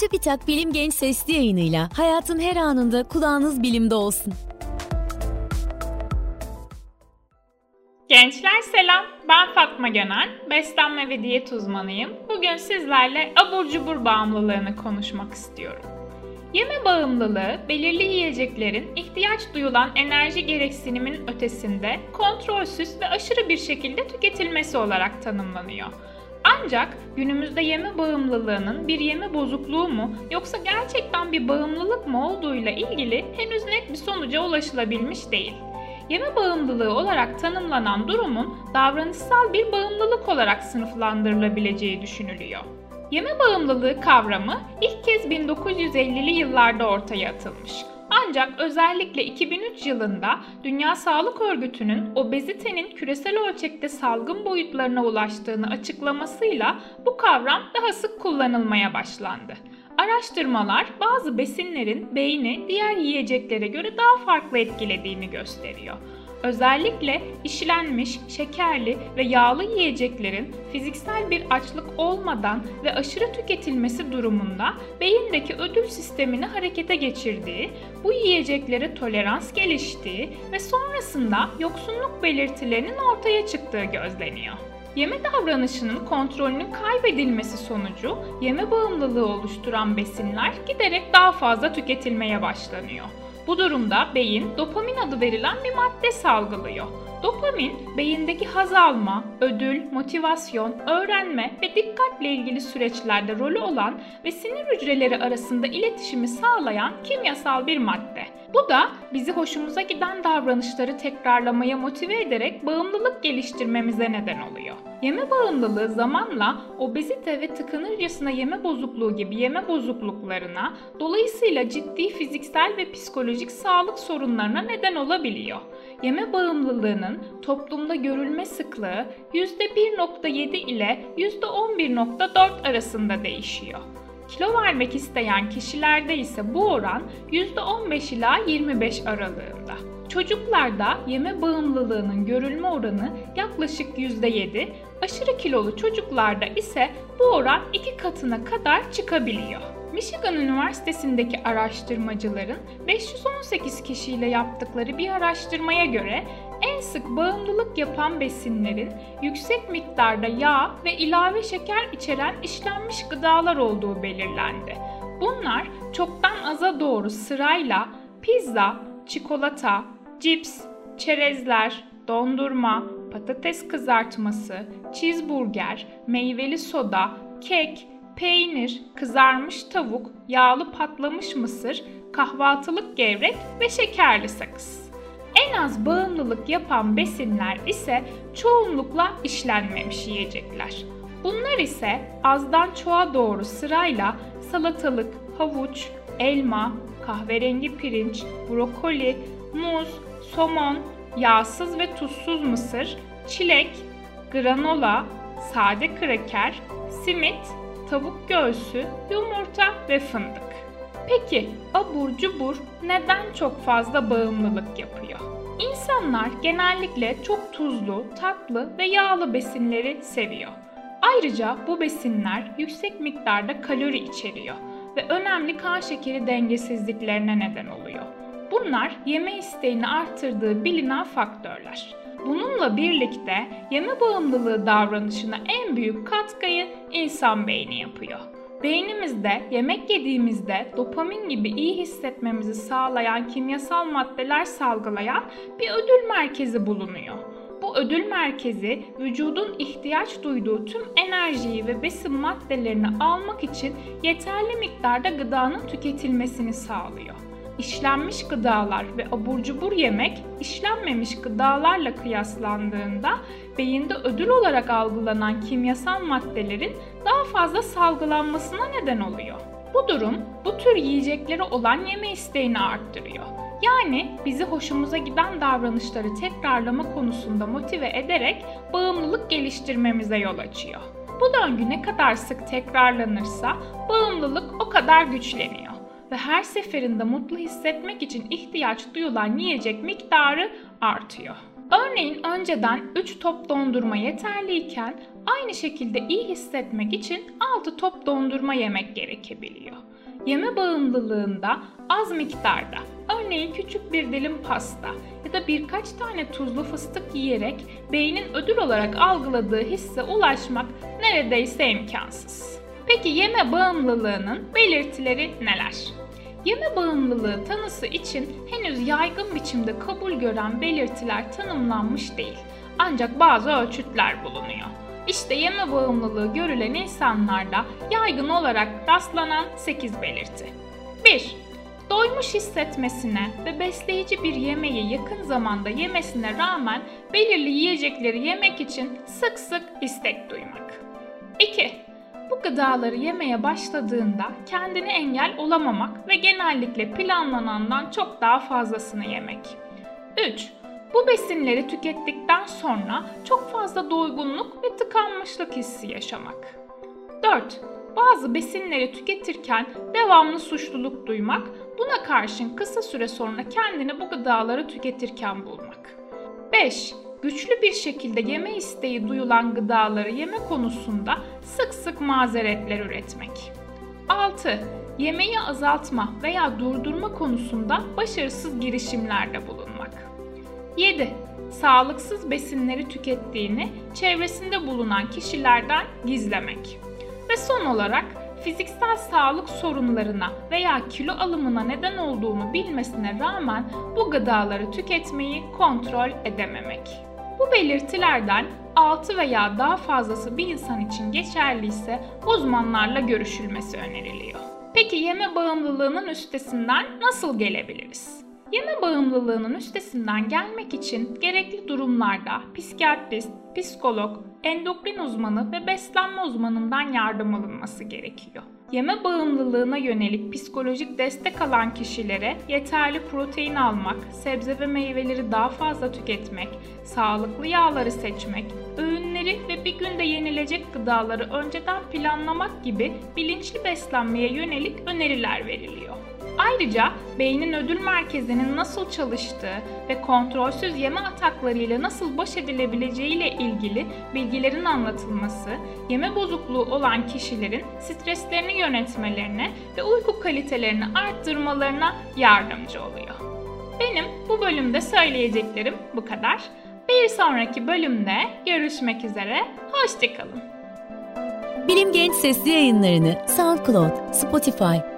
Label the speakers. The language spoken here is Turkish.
Speaker 1: Çubitak Bilim Genç Sesli yayınıyla hayatın her anında kulağınız bilimde olsun.
Speaker 2: Gençler selam, ben Fatma Gönel, beslenme ve diyet uzmanıyım. Bugün sizlerle abur cubur bağımlılığını konuşmak istiyorum. Yeme bağımlılığı, belirli yiyeceklerin ihtiyaç duyulan enerji gereksiniminin ötesinde kontrolsüz ve aşırı bir şekilde tüketilmesi olarak tanımlanıyor. Ancak günümüzde yeme bağımlılığının bir yeme bozukluğu mu yoksa gerçekten bir bağımlılık mı olduğuyla ilgili henüz net bir sonuca ulaşılabilmiş değil. Yeme bağımlılığı olarak tanımlanan durumun davranışsal bir bağımlılık olarak sınıflandırılabileceği düşünülüyor. Yeme bağımlılığı kavramı ilk kez 1950'li yıllarda ortaya atılmış. Ancak özellikle 2003 yılında Dünya Sağlık Örgütü'nün obezitenin küresel ölçekte salgın boyutlarına ulaştığını açıklamasıyla bu kavram daha sık kullanılmaya başlandı. Araştırmalar bazı besinlerin beyni diğer yiyeceklere göre daha farklı etkilediğini gösteriyor. Özellikle işlenmiş, şekerli ve yağlı yiyeceklerin fiziksel bir açlık olmadan ve aşırı tüketilmesi durumunda beyindeki ödül sistemini harekete geçirdiği, bu yiyeceklere tolerans geliştiği ve sonrasında yoksunluk belirtilerinin ortaya çıktığı gözleniyor. Yeme davranışının kontrolünün kaybedilmesi sonucu yeme bağımlılığı oluşturan besinler giderek daha fazla tüketilmeye başlanıyor. Bu durumda beyin dopamin adı verilen bir madde salgılıyor. Dopamin, beyindeki haz alma, ödül, motivasyon, öğrenme ve dikkatle ilgili süreçlerde rolü olan ve sinir hücreleri arasında iletişimi sağlayan kimyasal bir madde. Bu da bizi hoşumuza giden davranışları tekrarlamaya motive ederek bağımlılık geliştirmemize neden oluyor. Yeme bağımlılığı zamanla obezite ve tıkanırcasına yeme bozukluğu gibi yeme bozukluklarına, dolayısıyla ciddi fiziksel ve psikolojik sağlık sorunlarına neden olabiliyor. Yeme bağımlılığının toplumda görülme sıklığı %1.7 ile %11.4 arasında değişiyor. Kilo vermek isteyen kişilerde ise bu oran %15 ila 25 aralığında. Çocuklarda yeme bağımlılığının görülme oranı yaklaşık %7, aşırı kilolu çocuklarda ise bu oran iki katına kadar çıkabiliyor. Michigan Üniversitesi'ndeki araştırmacıların 518 kişiyle yaptıkları bir araştırmaya göre en sık bağımlılık yapan besinlerin yüksek miktarda yağ ve ilave şeker içeren işlenmiş gıdalar olduğu belirlendi. Bunlar çoktan aza doğru sırayla pizza, çikolata, cips, çerezler, dondurma, patates kızartması, cheeseburger, meyveli soda, kek, peynir, kızarmış tavuk, yağlı patlamış mısır, kahvaltılık gevrek ve şekerli sakız. En az bağımlılık yapan besinler ise çoğunlukla işlenmemiş yiyecekler. Bunlar ise azdan çoğa doğru sırayla salatalık, havuç, elma, kahverengi pirinç, brokoli, muz, somon, yağsız ve tuzsuz mısır, çilek, granola, sade kraker, simit, tavuk göğsü, yumurta ve fındık. Peki abur cubur neden çok fazla bağımlılık yapıyor? İnsanlar genellikle çok tuzlu, tatlı ve yağlı besinleri seviyor. Ayrıca bu besinler yüksek miktarda kalori içeriyor ve önemli kan şekeri dengesizliklerine neden oluyor. Bunlar yeme isteğini arttırdığı bilinen faktörler. Bununla birlikte yeme bağımlılığı davranışına en büyük katkıyı insan beyni yapıyor. Beynimizde yemek yediğimizde dopamin gibi iyi hissetmemizi sağlayan kimyasal maddeler salgılayan bir ödül merkezi bulunuyor. Bu ödül merkezi vücudun ihtiyaç duyduğu tüm enerjiyi ve besin maddelerini almak için yeterli miktarda gıdanın tüketilmesini sağlıyor işlenmiş gıdalar ve abur cubur yemek işlenmemiş gıdalarla kıyaslandığında beyinde ödül olarak algılanan kimyasal maddelerin daha fazla salgılanmasına neden oluyor. Bu durum bu tür yiyeceklere olan yeme isteğini arttırıyor. Yani bizi hoşumuza giden davranışları tekrarlama konusunda motive ederek bağımlılık geliştirmemize yol açıyor. Bu döngü ne kadar sık tekrarlanırsa bağımlılık o kadar güçleniyor ve her seferinde mutlu hissetmek için ihtiyaç duyulan yiyecek miktarı artıyor. Örneğin önceden 3 top dondurma yeterliyken aynı şekilde iyi hissetmek için 6 top dondurma yemek gerekebiliyor. Yeme bağımlılığında az miktarda, örneğin küçük bir dilim pasta ya da birkaç tane tuzlu fıstık yiyerek beynin ödül olarak algıladığı hisse ulaşmak neredeyse imkansız. Peki yeme bağımlılığının belirtileri neler? Yeme bağımlılığı tanısı için henüz yaygın biçimde kabul gören belirtiler tanımlanmış değil. Ancak bazı ölçütler bulunuyor. İşte yeme bağımlılığı görülen insanlarda yaygın olarak rastlanan 8 belirti. 1. Doymuş hissetmesine ve besleyici bir yemeği yakın zamanda yemesine rağmen belirli yiyecekleri yemek için sık sık istek duymak. 2. Bu gıdaları yemeye başladığında kendini engel olamamak ve genellikle planlanandan çok daha fazlasını yemek. 3. Bu besinleri tükettikten sonra çok fazla doygunluk ve tıkanmışlık hissi yaşamak. 4. Bazı besinleri tüketirken devamlı suçluluk duymak, buna karşın kısa süre sonra kendini bu gıdaları tüketirken bulmak. 5. Güçlü bir şekilde yeme isteği duyulan gıdaları yeme konusunda sık sık mazeretler üretmek. 6. Yemeği azaltma veya durdurma konusunda başarısız girişimlerde bulunmak. 7. Sağlıksız besinleri tükettiğini çevresinde bulunan kişilerden gizlemek. Ve son olarak fiziksel sağlık sorunlarına veya kilo alımına neden olduğunu bilmesine rağmen bu gıdaları tüketmeyi kontrol edememek. Bu belirtilerden 6 veya daha fazlası bir insan için geçerliyse uzmanlarla görüşülmesi öneriliyor. Peki yeme bağımlılığının üstesinden nasıl gelebiliriz? Yeme bağımlılığının üstesinden gelmek için gerekli durumlarda psikiyatrist, psikolog, endokrin uzmanı ve beslenme uzmanından yardım alınması gerekiyor. Yeme bağımlılığına yönelik psikolojik destek alan kişilere yeterli protein almak, sebze ve meyveleri daha fazla tüketmek, sağlıklı yağları seçmek, öğünleri ve bir günde yenilecek gıdaları önceden planlamak gibi bilinçli beslenmeye yönelik öneriler veriliyor. Ayrıca beynin ödül merkezinin nasıl çalıştığı ve kontrolsüz yeme ataklarıyla nasıl baş edilebileceği ile ilgili bilgilerin anlatılması, yeme bozukluğu olan kişilerin streslerini yönetmelerine ve uyku kalitelerini arttırmalarına yardımcı oluyor. Benim bu bölümde söyleyeceklerim bu kadar. Bir sonraki bölümde görüşmek üzere, hoşçakalın.
Speaker 1: Bilim Genç Sesli yayınlarını SoundCloud, Spotify,